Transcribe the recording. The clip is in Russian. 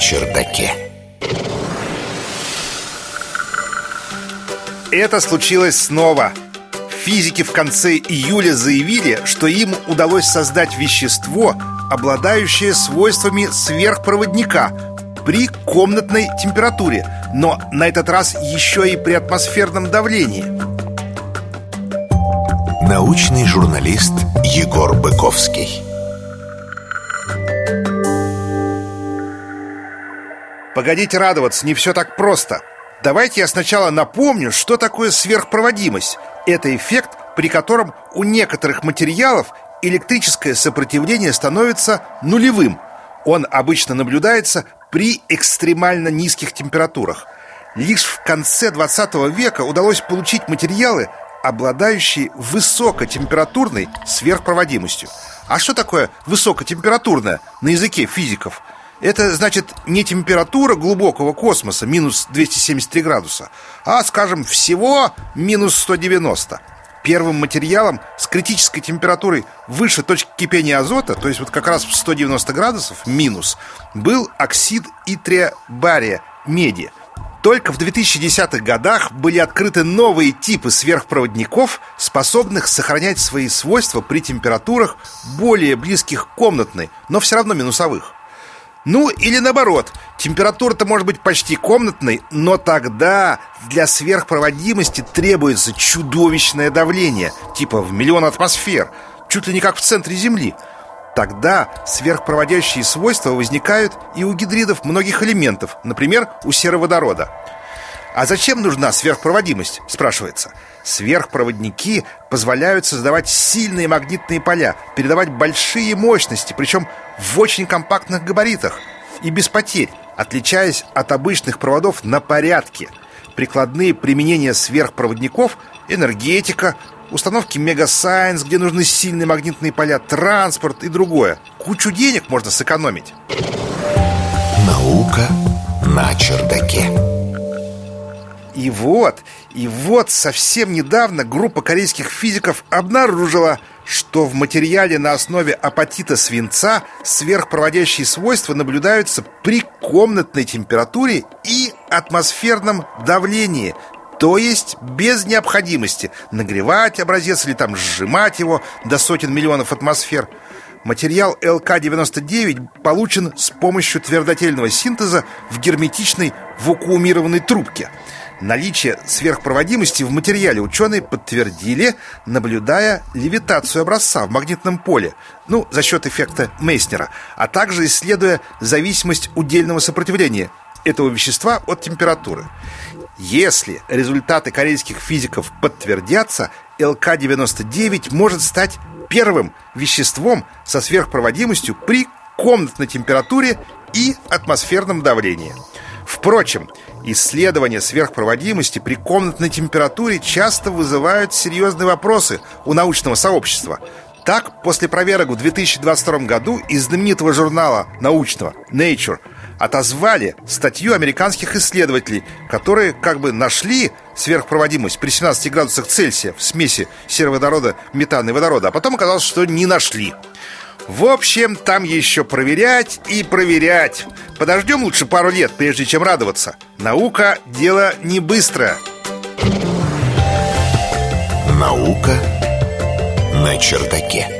чердаке. Это случилось снова. Физики в конце июля заявили, что им удалось создать вещество, обладающее свойствами сверхпроводника при комнатной температуре, но на этот раз еще и при атмосферном давлении. Научный журналист Егор Быковский. Погодите радоваться, не все так просто. Давайте я сначала напомню, что такое сверхпроводимость. Это эффект, при котором у некоторых материалов электрическое сопротивление становится нулевым. Он обычно наблюдается при экстремально низких температурах. Лишь в конце 20 века удалось получить материалы, обладающие высокотемпературной сверхпроводимостью. А что такое высокотемпературная на языке физиков? Это значит не температура глубокого космоса, минус 273 градуса, а, скажем, всего минус 190. Первым материалом с критической температурой выше точки кипения азота, то есть вот как раз в 190 градусов минус, был оксид итрия бария, меди. Только в 2010-х годах были открыты новые типы сверхпроводников, способных сохранять свои свойства при температурах более близких к комнатной, но все равно минусовых. Ну, или наоборот, температура-то может быть почти комнатной, но тогда для сверхпроводимости требуется чудовищное давление, типа в миллион атмосфер, чуть ли не как в центре Земли. Тогда сверхпроводящие свойства возникают и у гидридов многих элементов, например, у сероводорода. А зачем нужна сверхпроводимость, спрашивается. Сверхпроводники позволяют создавать сильные магнитные поля, передавать большие мощности, причем в очень компактных габаритах и без потерь, отличаясь от обычных проводов на порядке. Прикладные применения сверхпроводников, энергетика, установки Мегасайенс, где нужны сильные магнитные поля, транспорт и другое. Кучу денег можно сэкономить. Наука на чердаке. И вот, и вот совсем недавно группа корейских физиков обнаружила, что в материале на основе апатита свинца сверхпроводящие свойства наблюдаются при комнатной температуре и атмосферном давлении, то есть без необходимости нагревать образец или там сжимать его до сотен миллионов атмосфер. Материал ЛК-99 получен с помощью твердотельного синтеза в герметичной вакуумированной трубке – Наличие сверхпроводимости в материале ученые подтвердили, наблюдая левитацию образца в магнитном поле, ну, за счет эффекта Мейснера, а также исследуя зависимость удельного сопротивления этого вещества от температуры. Если результаты корейских физиков подтвердятся, ЛК-99 может стать первым веществом со сверхпроводимостью при комнатной температуре и атмосферном давлении. Впрочем, Исследования сверхпроводимости при комнатной температуре часто вызывают серьезные вопросы у научного сообщества. Так, после проверок в 2022 году из знаменитого журнала научного Nature отозвали статью американских исследователей, которые как бы нашли сверхпроводимость при 17 градусах Цельсия в смеси сероводорода, метана и водорода, а потом оказалось, что не нашли. В общем, там еще проверять и проверять. Подождем лучше пару лет, прежде чем радоваться. Наука – дело не быстрое. Наука на чердаке.